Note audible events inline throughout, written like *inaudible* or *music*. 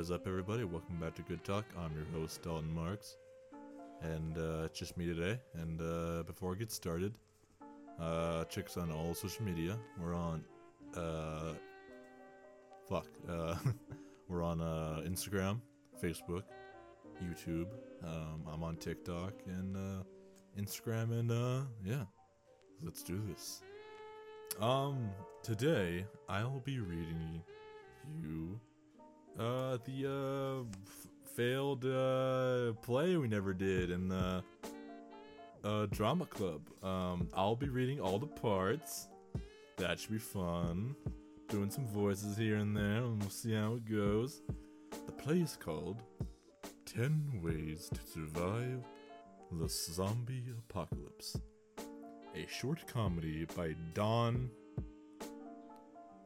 is up, everybody? Welcome back to Good Talk. I'm your host, Dalton Marks. And uh, it's just me today. And uh, before I get started, uh, check us on all social media. We're on, uh, fuck, uh, *laughs* we're on uh, Instagram, Facebook, YouTube. Um, I'm on TikTok and uh, Instagram, and uh, yeah, let's do this. Um, today I'll be reading you uh the uh f- failed uh play we never did in the uh drama club. Um, I'll be reading all the parts. That should be fun. Doing some voices here and there, and we'll see how it goes. The play is called 10 Ways to Survive the Zombie Apocalypse. A short comedy by Don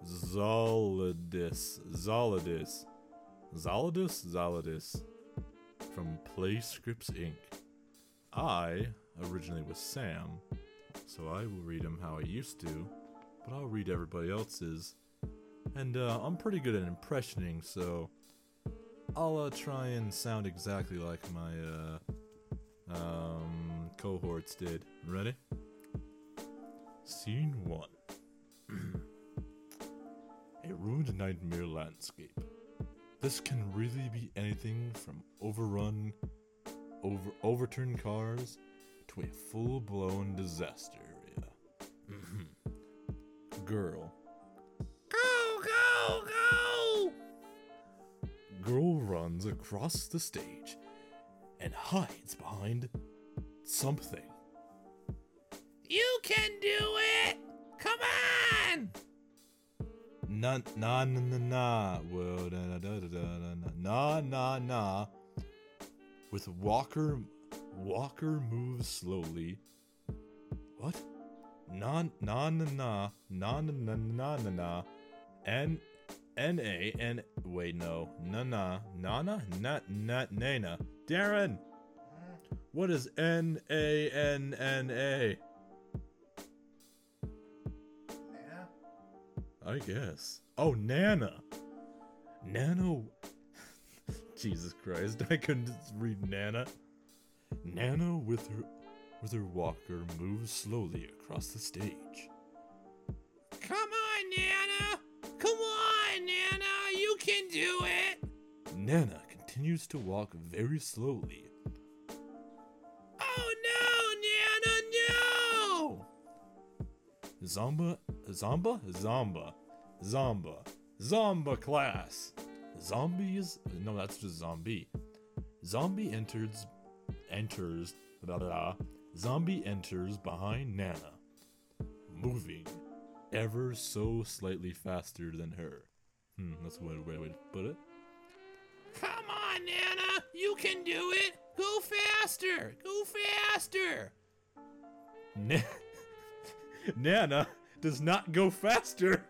Zolidis. Zolidis. Zolidis? Zolidis. From Play Scripts Inc. I originally was Sam, so I will read him how I used to, but I'll read everybody else's. And uh, I'm pretty good at impressioning, so I'll uh, try and sound exactly like my uh, um, cohorts did. Ready? Scene 1 *clears throat* A ruined nightmare landscape. This can really be anything from overrun, over overturned cars to a full-blown disaster area. Mhm. Girl. Go, go, go! Girl runs across the stage and hides behind something. You can do it! Come on! Na na na na na. Whoa, da, da, da, da, da, da, na na na. With Walker, Walker moves slowly. What? Na na na na na na na na na na. N N A N. Wait, no. Na na na na na na na. Darren. What is N A N N A? I guess. Oh, Nana. Nana. *laughs* Jesus Christ, I couldn't read Nana. Nana with her with her walker moves slowly across the stage. Come on, Nana! Come on, Nana! You can do it! Nana continues to walk very slowly. Oh no, Nana, no! Zomba, Zomba, Zomba, Zomba, Zomba class. Zombies? No, that's just zombie. Zombie enters, enters, blah, blah, blah. Zombie enters behind Nana, moving ever so slightly faster than her. Hmm, that's one way to put it. Come on, Nana! You can do it! Go faster! Go faster! Na- *laughs* Nana does not go faster.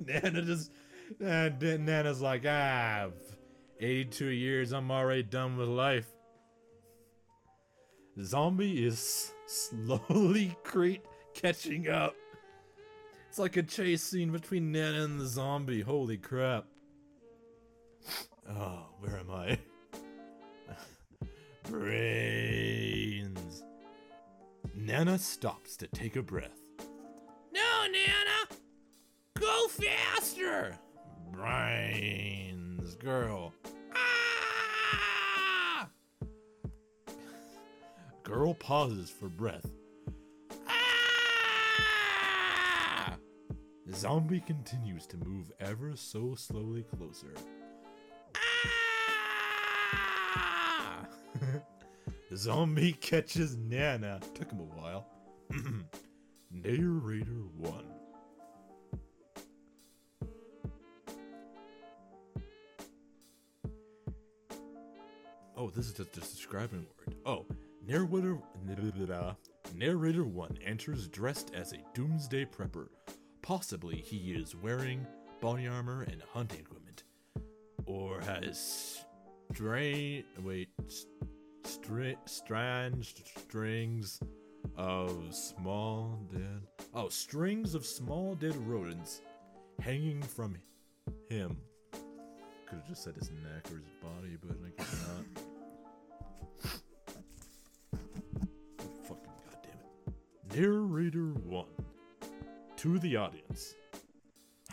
*laughs* Nana just. Uh, Nana's like, ah, 82 years, I'm already done with life. Zombie is slowly *laughs* cre- catching up. It's like a chase scene between Nana and the zombie. Holy crap. *sighs* Oh, where am I? *laughs* Brains. Nana stops to take a breath. No, Nana! Go faster! Brains, girl. Ah! Girl pauses for breath. Ah! Zombie continues to move ever so slowly closer. Ah! *laughs* Zombie *laughs* catches Nana. Took him a while. *clears throat* Narrator 1. Oh, this is just, just describing word. Oh, narrator narrator one enters dressed as a doomsday prepper. Possibly he is wearing body armor and hunting equipment, or has strain wait stri- strange strings of small dead oh strings of small dead rodents hanging from him. could have just said his neck or his body, but I guess not. Narrator 1. To the audience.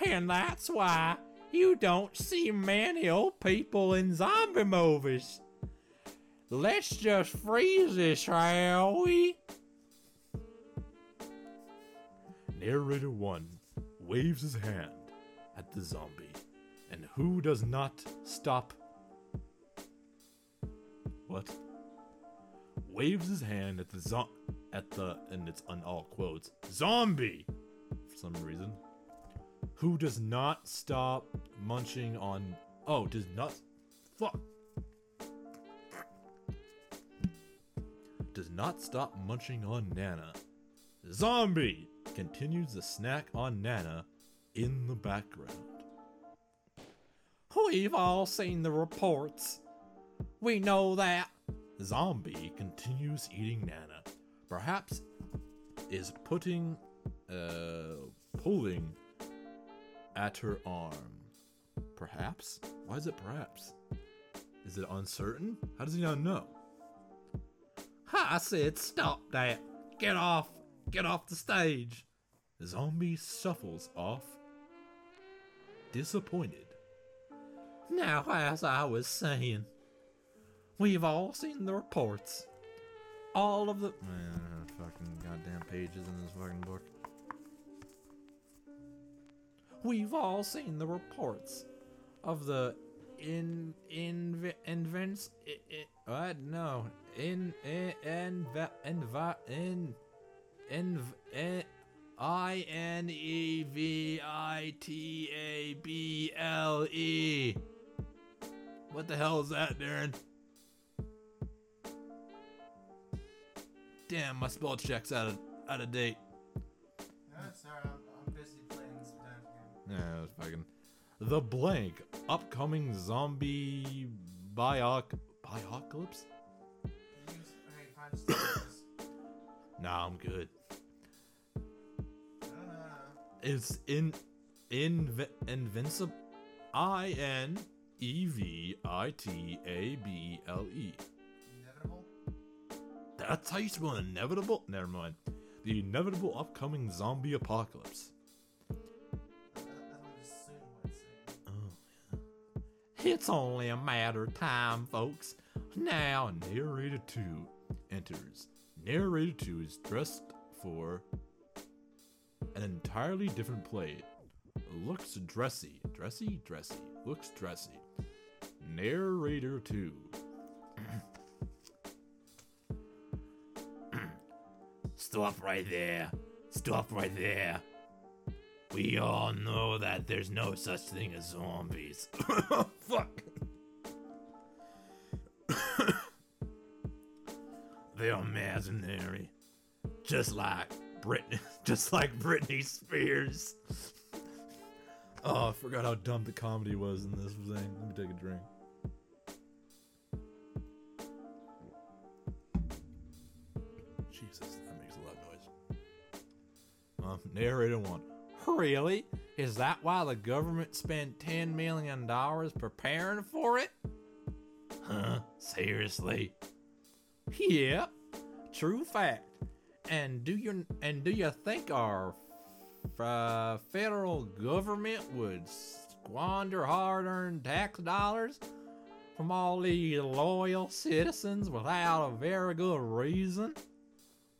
And that's why you don't see many old people in zombie movies. Let's just freeze this, shall we? Narrator 1 waves his hand at the zombie. And who does not stop? What? Waves his hand at the zo- at the and it's on all quotes zombie for some reason. Who does not stop munching on? Oh, does not. Fuck. Does not stop munching on Nana. Zombie continues the snack on Nana in the background. We've all seen the reports. We know that. Zombie continues eating Nana. Perhaps is putting, uh, pulling at her arm. Perhaps? Why is it perhaps? Is it uncertain? How does he not know? Ha, I said stop that. Get off. Get off the stage. The Zombie shuffles off, disappointed. Now, as I was saying, we've all seen the reports. All of the. Man, fucking goddamn pages in this fucking book. We've all seen the reports of the in in invents it, what no in in in in in in in I N E V I T A B L E. What the hell is that, Darren? Damn, my spell check's out of out of date. No, sorry, I'm, I'm busy playing this dance. Yeah, it was fucking. The blank upcoming zombie bioc biocalypse. Can you, okay, fine, just do this. Nah, I'm good. It's in in invincible. I N E V I T A B L E. That's how you spell inevitable. Never mind. The inevitable upcoming zombie apocalypse. Oh, It's only a matter of time, folks. Now, Narrator 2 enters. Narrator 2 is dressed for an entirely different play. Looks dressy. Dressy? Dressy. Looks dressy. Narrator 2. *clears throat* Stop right there. Stop right there. We all know that there's no such thing as zombies. *laughs* Fuck. *coughs* They're imaginary. Just like Britney, *laughs* just like Britney Spears. Oh, I forgot how dumb the comedy was in this thing. Let me take a drink. Narrator one. Really? Is that why the government spent $10 million preparing for it? Huh? Seriously? Yep. True fact. And do you and do you think our uh, federal government would squander hard-earned tax dollars from all these loyal citizens without a very good reason?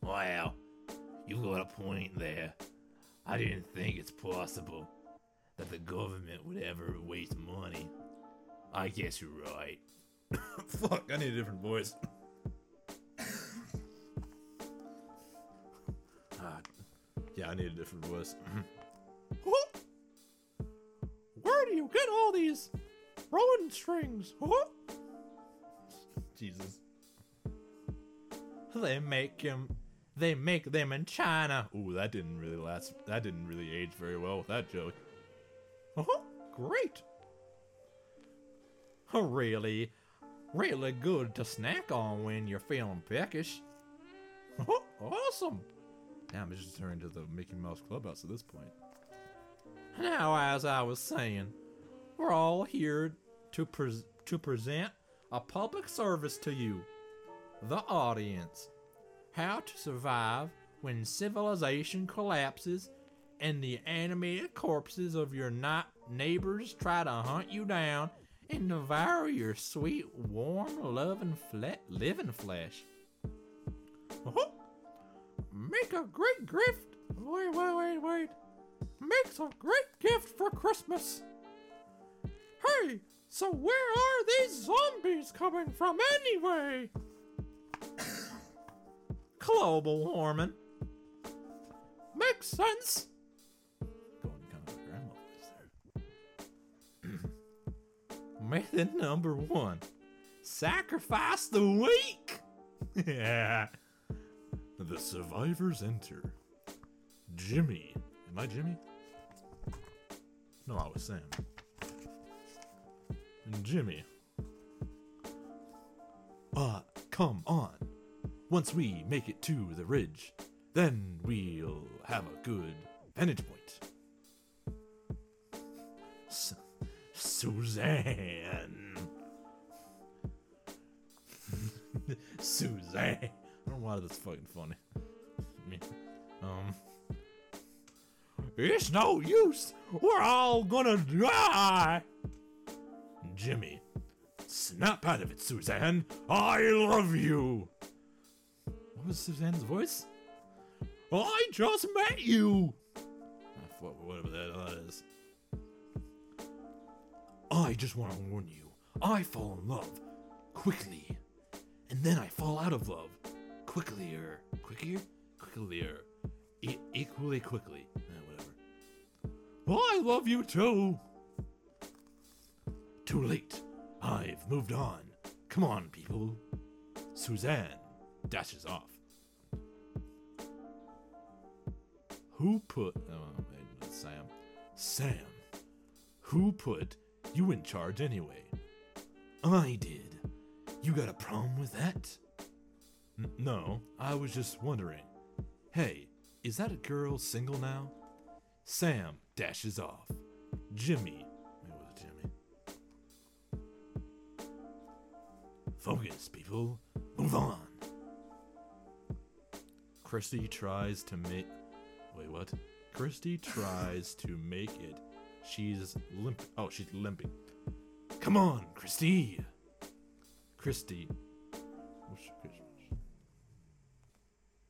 Well, you got a point there. I didn't think it's possible that the government would ever waste money. I guess you're right. *coughs* Fuck, I need a different voice. Ah, yeah, I need a different voice. *coughs* Where do you get all these rolling strings? Jesus. They make them. They make them in China. Ooh, that didn't really last. That didn't really age very well with that joke. Uh-huh. Great. Really, really good to snack on when you're feeling peckish. Uh-huh. Awesome. Damn, it's just turned into the Mickey Mouse Clubhouse at this point. Now, as I was saying, we're all here to pres to present a public service to you, the audience. How to survive when civilization collapses and the animated corpses of your not neighbors try to hunt you down and devour your sweet, warm, loving, fle- living flesh. Uh-huh. Make a great gift. Wait, wait, wait, wait. Makes a great gift for Christmas. Hey, so where are these zombies coming from anyway? Global warming. Makes sense. Going kind of grandma there. *clears throat* Method number one sacrifice the weak. *laughs* yeah. The survivors enter. Jimmy. Am I Jimmy? No, I was Sam. And Jimmy. Uh, come on. Once we make it to the ridge, then we'll have a good vantage point. Su- Suzanne. *laughs* Suzanne. I don't know why that's fucking funny. Um. It's no use. We're all gonna die. Jimmy, snap out of it, Suzanne. I love you. Was Suzanne's voice? I just met you. Ah, whatever that is. I just want to warn you. I fall in love quickly, and then I fall out of love quicklier, quicker, quicklier, e- equally quickly. Eh, whatever. Well, I love you too. Too late. I've moved on. Come on, people. Suzanne dashes off. Who put. Oh, Sam. Sam. Who put you in charge anyway? I did. You got a problem with that? N- no, I was just wondering. Hey, is that a girl single now? Sam dashes off. Jimmy. Wait, was it Jimmy? Focus, people. Move on. Christy tries to make. What? Christy tries to make it. She's limp. Oh, she's limping. Come on, Christy. Christy. What should Christy?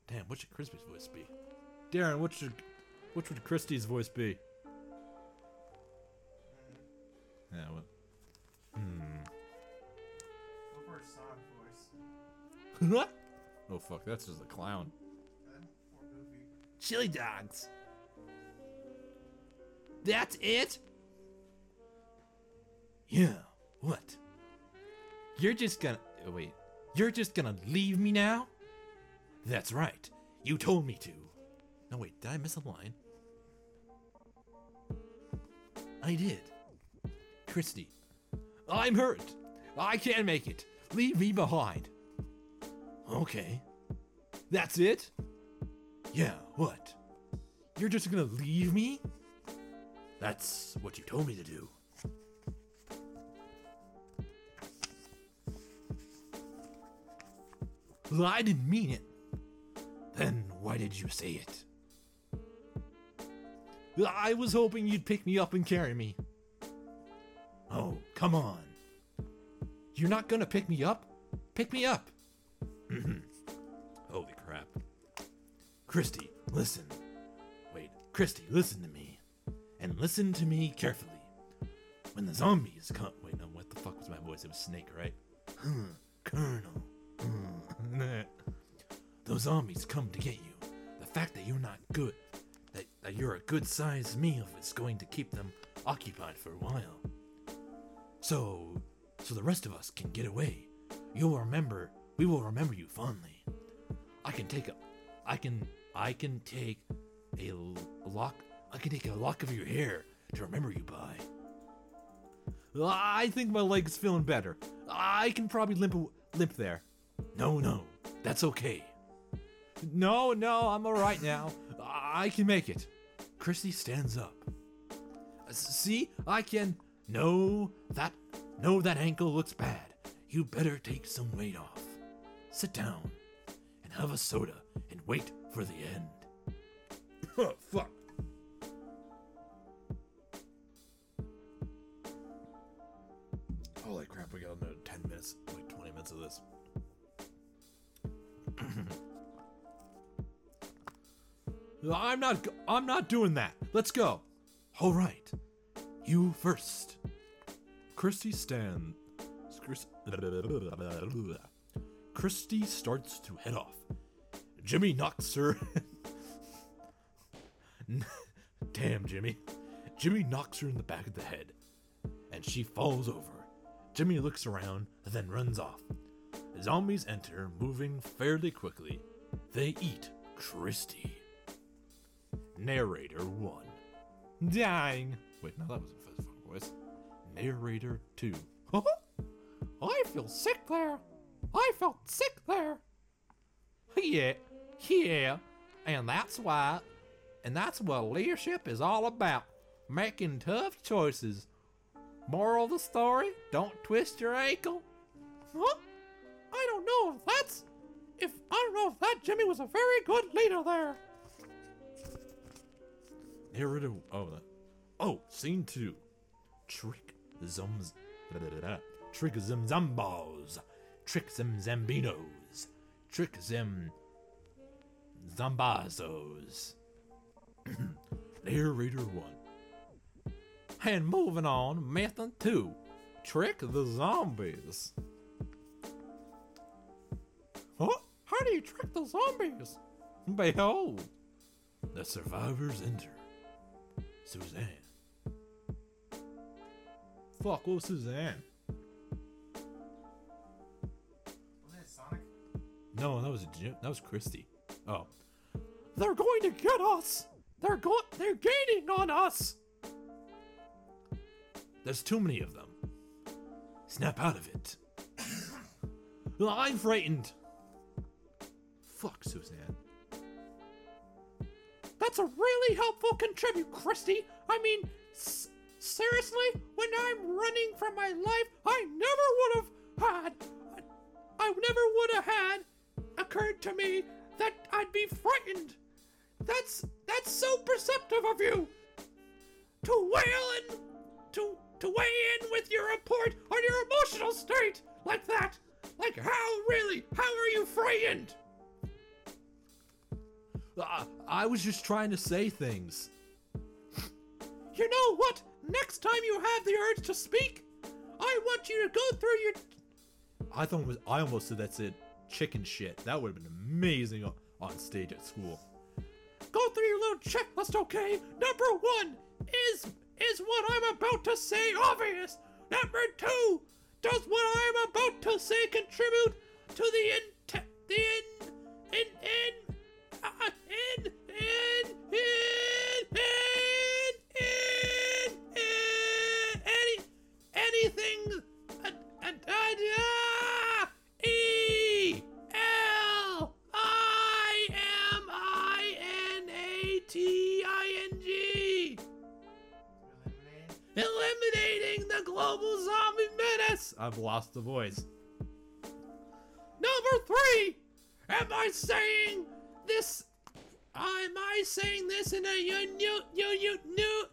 Damn, what should Christy's voice be? Darren, what should what would Christy's voice be? Yeah, what? Hmm. Go for a song voice. what? *laughs* Oh fuck, that's just a clown. Chili dogs. That's it? Yeah, what? You're just gonna. Oh, wait. You're just gonna leave me now? That's right. You told me to. No, wait, did I miss a line? I did. Christy. I'm hurt. I can't make it. Leave me behind. Okay. That's it? Yeah, what? You're just gonna leave me? That's what you told me to do. Well, I didn't mean it. Then why did you say it? I was hoping you'd pick me up and carry me. Oh, come on. You're not gonna pick me up? Pick me up. Christy, listen. Wait, Christy, listen to me. And listen to me carefully. When the zombies come. Wait, no, what the fuck was my voice? It was Snake, right? Huh, Colonel. Hmm. *laughs* Those zombies come to get you. The fact that you're not good, that, that you're a good sized meal is going to keep them occupied for a while. So, so the rest of us can get away. You'll remember, we will remember you fondly. I can take a, I can, I can take a lock, I can take a lock of your hair to remember you by. I think my leg's feeling better. I can probably limp, limp there. No, no, that's okay. No, no, I'm alright now. I can make it. Christy stands up. Uh, see, I can. No, that know that ankle looks bad. You better take some weight off. Sit down and have a soda and wait for the end. *laughs* oh, fuck. Holy crap, we got another 10 minutes, like 20 minutes of this. *clears throat* I'm not I'm not doing that. Let's go. All right. You first. Christy stand Chris- *laughs* Christy starts to head off. Jimmy knocks *laughs* her Damn, Jimmy. Jimmy knocks her in the back of the head, and she falls over. Jimmy looks around then runs off. Zombies enter, moving fairly quickly. They eat Christy. Narrator 1. Dying. Wait, no, that wasn't a fucking voice. Narrator 2. *laughs* I feel sick there. I felt sick there. Yeah, yeah. And that's why, and that's what leadership is all about making tough choices. Moral of the story don't twist your ankle. Huh? I don't know if that's. If I don't know if that Jimmy was a very good leader there. Narrative. Oh, that. Oh, scene two. Trick zums. da, da, da, da. Trick them zambos. Trick them zambinos. Trick them zombazos. *clears throat* Narrator one. And moving on, method two. Trick the zombies. Huh? How do you trick the zombies? Behold, the survivors enter. Suzanne. Fuck, what was Suzanne? Wasn't it Sonic? No, that was Jim. That was Christy. Oh, they're going to get us. They're go- They're gaining on us. There's too many of them. Snap out of it. I'm frightened. Fuck, Suzanne. That's a really helpful contribute, Christy. I mean, s- seriously, when I'm running for my life, I never would have had. I never would have had occurred to me that I'd be frightened. That's that's so perceptive of you. To wail and to to weigh in with your report on your emotional state like that. Like how really? How are you frightened? Uh, I was just trying to say things. You know what? Next time you have the urge to speak, I want you to go through your. I thought was. I almost said that's it. Chicken shit. That would have been amazing on, stage at school. Go through your little checklist, okay? Number one is is what I'm about to say obvious. Number two, does what I'm about to say contribute to the in the in in in uh, in in in A T I N G Eliminated? eliminating the global zombie menace. I've lost the voice. Number three, am I saying this? Am I saying this in a you you you you you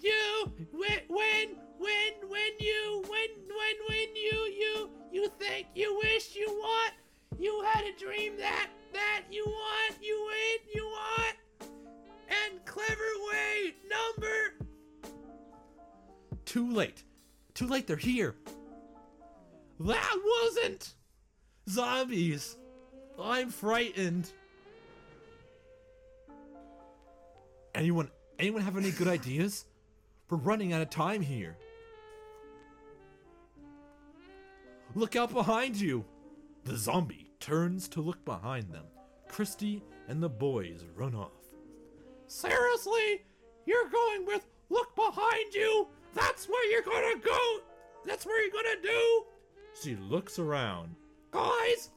you when when when when you when when when you you you think you wish you want you had a dream that that you want you win you want and clever way number too late. Too late, they're here. That wasn't zombies. I'm frightened. Anyone anyone have any good ideas? We're running out of time here. Look out behind you. The zombie turns to look behind them. Christy and the boys run off. Seriously? You're going with look behind you? That's where you're gonna go? That's where you're gonna do? She looks around. Guys!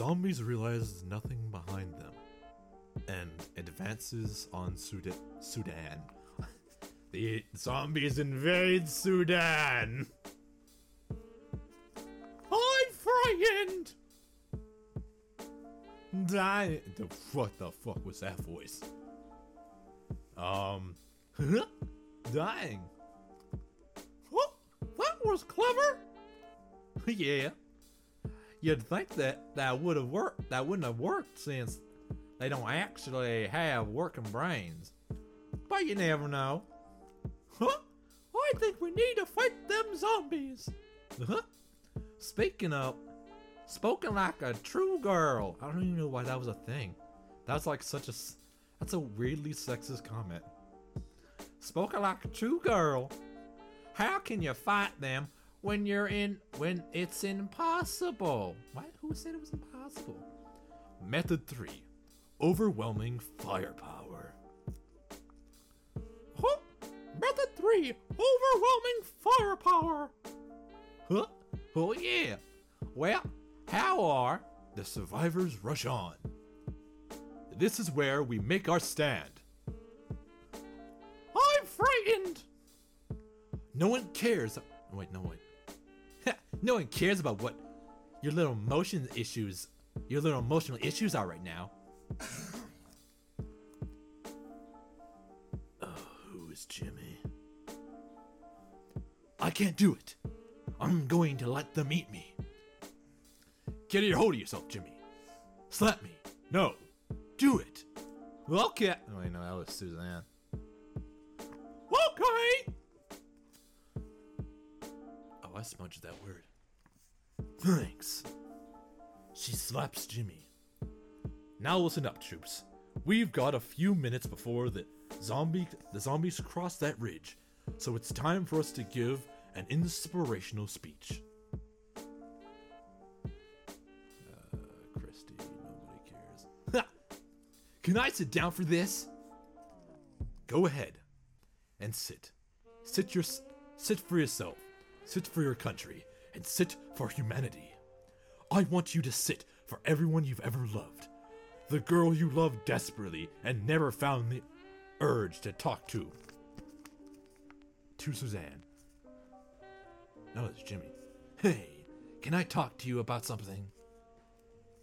Zombies realize there's nothing behind them and advances on Suda- Sudan. *laughs* The zombies invade Sudan. I'm frightened. Die. What the fuck was that voice? Um. Dying. Oh, that was clever. *laughs* yeah. You'd think that that would have worked. That wouldn't have worked since they don't actually have working brains. But you never know. Huh? I think we need to fight them zombies. Huh? Speaking of, spoken like a true girl. I don't even know why that was a thing. That's like such a. that's a weirdly sexist comment. Spoken like a true girl. How can you fight them when you're in, when it's impossible? What? Who said it was impossible? Method three, overwhelming firepower. Huh? Method 3 Overwhelming Firepower! Huh? Oh, yeah. Well, how are the survivors rush on? This is where we make our stand. I'm frightened! No one cares. Wait, no one. No one cares about what your little emotion issues, your little emotional issues are right now. *sighs* Oh, who is Jimmy? I can't do it. I'm going to let them eat me. Get a hold of yourself, Jimmy. Slap me. No. Do it. Okay. Oh, wait, no, that was Suzanne. Okay. Oh, I smudged that word. Thanks. She slaps Jimmy. Now listen up, troops. We've got a few minutes before the zombie the zombies cross that ridge, so it's time for us to give an inspirational speech. Uh, Christy, nobody cares. Can I sit down for this? Go ahead and sit. Sit your sit for yourself. Sit for your country and sit for humanity. I want you to sit for everyone you've ever loved. The girl you loved desperately and never found the urge to talk to. To Suzanne. No, it's Jimmy. Hey, can I talk to you about something?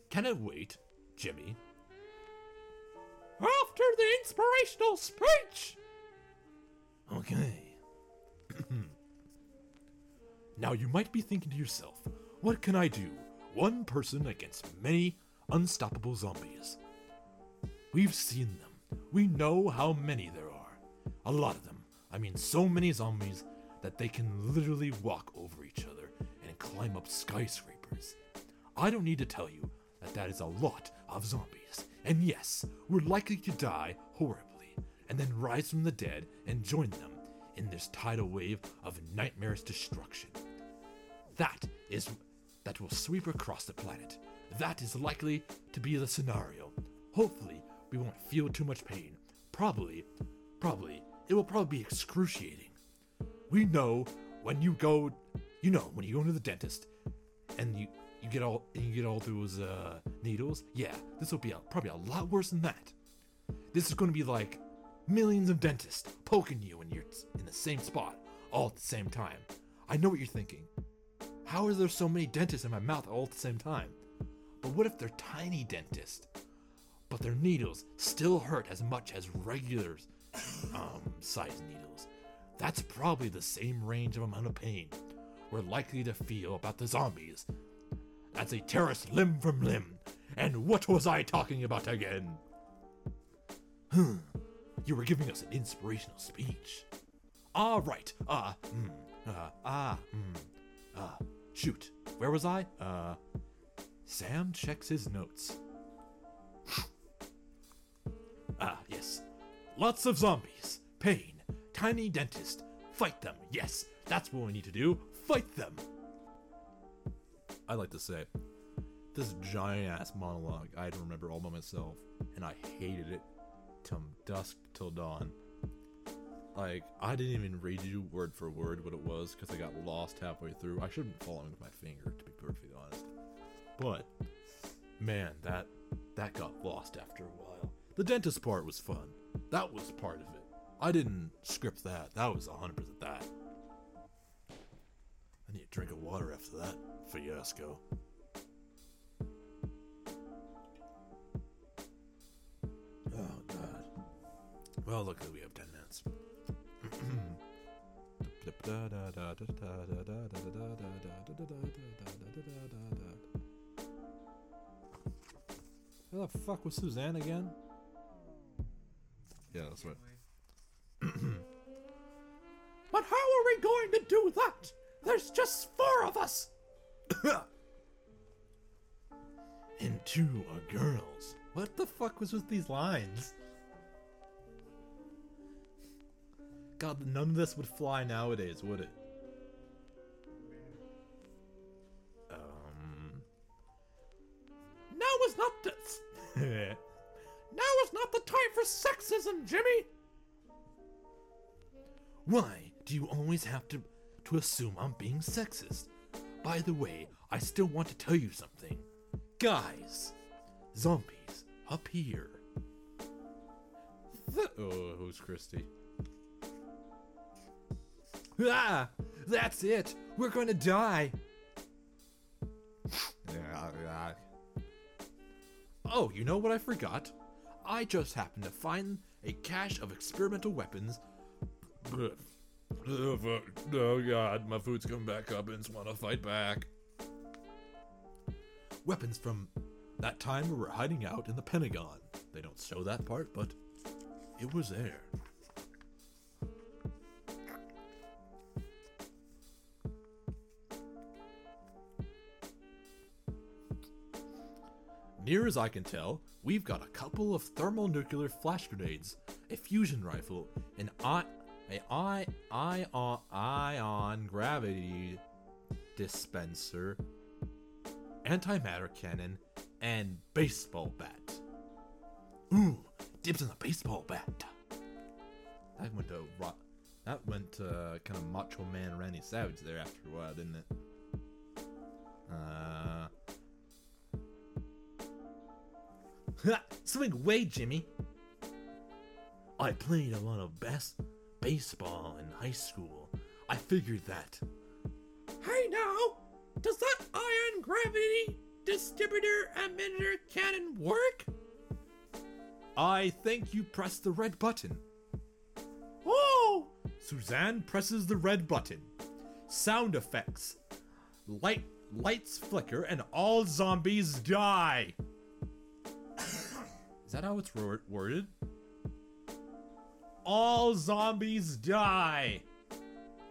Can I wait, Jimmy? After the inspirational speech! Okay. Now you might be thinking to yourself, what can I do? One person against many unstoppable zombies. We've seen them. We know how many there are. A lot of them. I mean, so many zombies that they can literally walk over each other and climb up skyscrapers. I don't need to tell you that that is a lot of zombies. And yes, we're likely to die horribly and then rise from the dead and join them in this tidal wave of nightmarish destruction. That is that will sweep across the planet. That is likely to be the scenario. Hopefully, we won't feel too much pain. Probably, probably, it will probably be excruciating. We know when you go, you know, when you go to the dentist and you you get all and you get all those uh, needles. Yeah, this will be a, probably a lot worse than that. This is going to be like millions of dentists poking you when you're in the same spot all at the same time. I know what you're thinking. How are there so many dentists in my mouth all at the same time? But what if they're tiny dentists? But their needles still hurt as much as regular um, size needles. That's probably the same range of amount of pain we're likely to feel about the zombies. That's a terrorist limb from limb. And what was I talking about again? Hmm. You were giving us an inspirational speech. All right. Uh, mm, uh, ah, mm, uh, shoot. Where was I? Uh, Sam checks his notes. ah, yes. Lots of zombies. Pain. Tiny dentist. Fight them. Yes, that's what we need to do. Fight them. I like to say, this giant ass monologue I had to remember all by myself, and I hated it from dusk till dawn. Like I didn't even read you word for word what it was because I got lost halfway through. I should have been following with my finger to be perfectly honest. But man, that that got lost after a while. The dentist part was fun. That was part of it. I didn't script that. That was 100% that. I need a drink of water after that fiasco. Where the fuck was Suzanne again? Yeah, that's right. *clears throat* But how are we going to do that? There's just four of us. *coughs* And two are girls. What the fuck was with these lines? God, none of this would fly nowadays, would it? For sexism, Jimmy. Why do you always have to to assume I'm being sexist? By the way, I still want to tell you something. Guys, zombies up here. Th- oh, who's Christy? Ah, that's it. We're going to die. Oh, you know what I forgot? I just happened to find a cache of experimental weapons. Oh, fuck. oh god, my food's coming back up and want to fight back. Weapons from that time we were hiding out in the Pentagon. They don't show that part, but it was there. Near as I can tell, we've got a couple of thermonuclear flash grenades, a fusion rifle, an I, a I, ion, ion gravity dispenser, antimatter cannon, and baseball bat. Ooh, dibs on the baseball bat. That went to ro- that went to kind of Macho Man Randy Savage there after a while, didn't it? Uh. *laughs* Swing away, Jimmy. I played a lot of best baseball in high school. I figured that. Hey now, does that ion gravity distributor emitter cannon work? I think you pressed the red button. Oh, Suzanne presses the red button. Sound effects. Light lights flicker and all zombies die. Is that how it's wor- worded? All zombies die.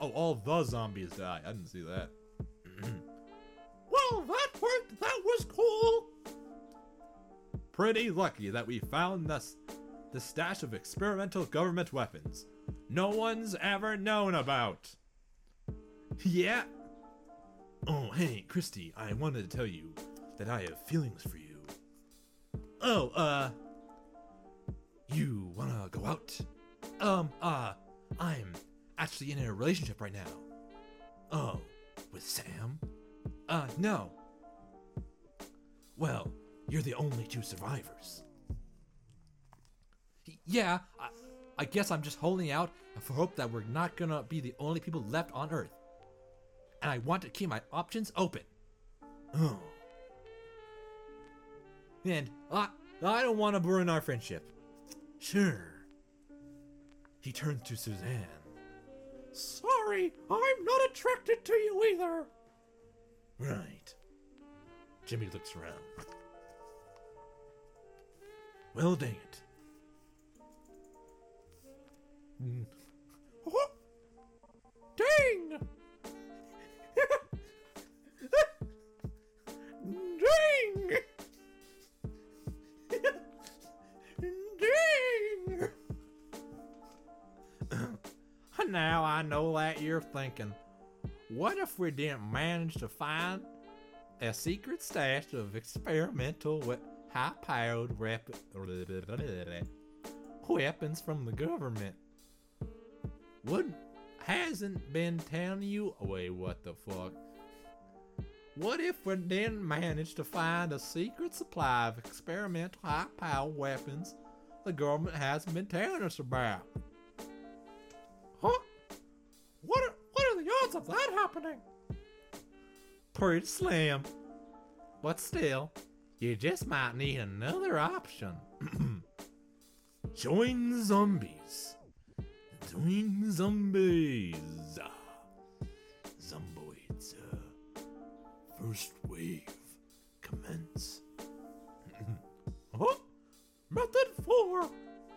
Oh, all the zombies die. I didn't see that. *clears throat* well, that worked. That was cool. Pretty lucky that we found this the stash of experimental government weapons no one's ever known about. Yeah. Oh, hey, Christy, I wanted to tell you that I have feelings for you. Oh, uh. You wanna go out? Um, uh, I'm actually in a relationship right now. Oh, with Sam? Uh, no. Well, you're the only two survivors. Yeah, I, I guess I'm just holding out for hope that we're not gonna be the only people left on Earth. And I want to keep my options open. Oh. And I, I don't want to ruin our friendship. Sure. He turns to Suzanne. Sorry, I'm not attracted to you either. Right. Jimmy looks around. Well, dang it. Mm. Oh, dang! dang! Now I know that you're thinking, what if we didn't manage to find a secret stash of experimental we- high-powered rep- *laughs* weapons from the government? What hasn't been telling you? Wait, what the fuck? What if we didn't manage to find a secret supply of experimental high power weapons the government hasn't been telling us about? What are, what are the odds of that happening? Pretty slim. But still, you just might need another option. *clears throat* Join zombies. Join zombies. Zomboids. Uh, first wave. Commence. *laughs* huh? Method 4.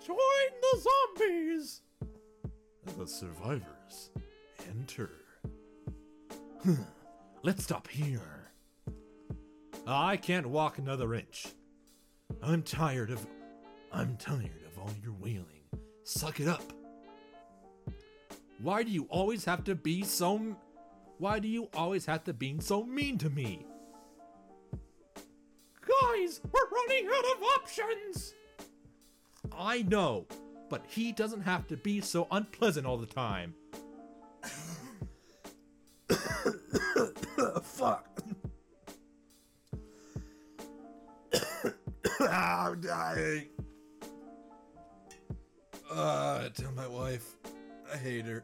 Join the zombies. The survivors enter. Let's stop here. I can't walk another inch. I'm tired of. I'm tired of all your wailing. Suck it up. Why do you always have to be so. Why do you always have to be so mean to me? Guys, we're running out of options! I know, but he doesn't have to be so unpleasant all the time. *coughs* Fuck. *coughs* I'm dying. Uh, tell my wife. I hate her.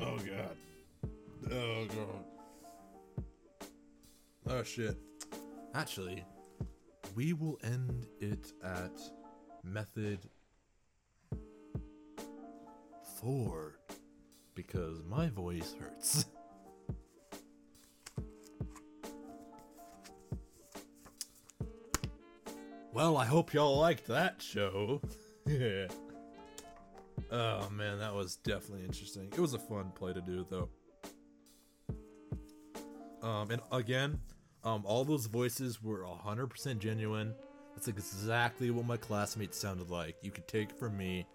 Oh god. Oh god. Oh shit. Actually, we will end it at method four because my voice hurts. *laughs* Well, I hope y'all liked that show. yeah. *laughs* Oh man, that was definitely interesting. It was a fun play to do though. Um, and again, um, all those voices were 100% genuine. That's exactly what my classmates sounded like. You could take from me.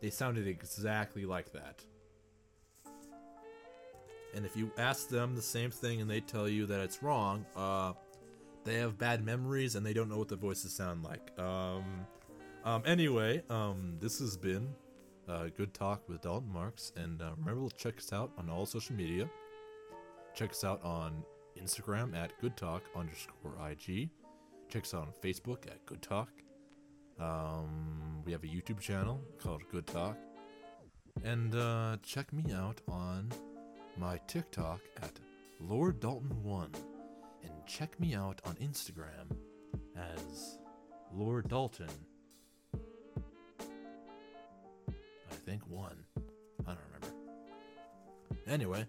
They sounded exactly like that. And if you ask them the same thing and they tell you that it's wrong, uh, they have bad memories and they don't know what the voices sound like. Um, um, anyway, um, this has been uh, Good Talk with Dalton Marks, and uh, remember to check us out on all social media. Check us out on Instagram at Good Talk underscore IG. Check us out on Facebook at Good Talk. Um, we have a YouTube channel called Good Talk. And uh, check me out on my TikTok at Lord Dalton1. And check me out on Instagram as Lord Dalton. I think one. I don't remember. Anyway,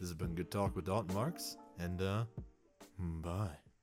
this has been Good Talk with Dalton Marks, and uh, bye.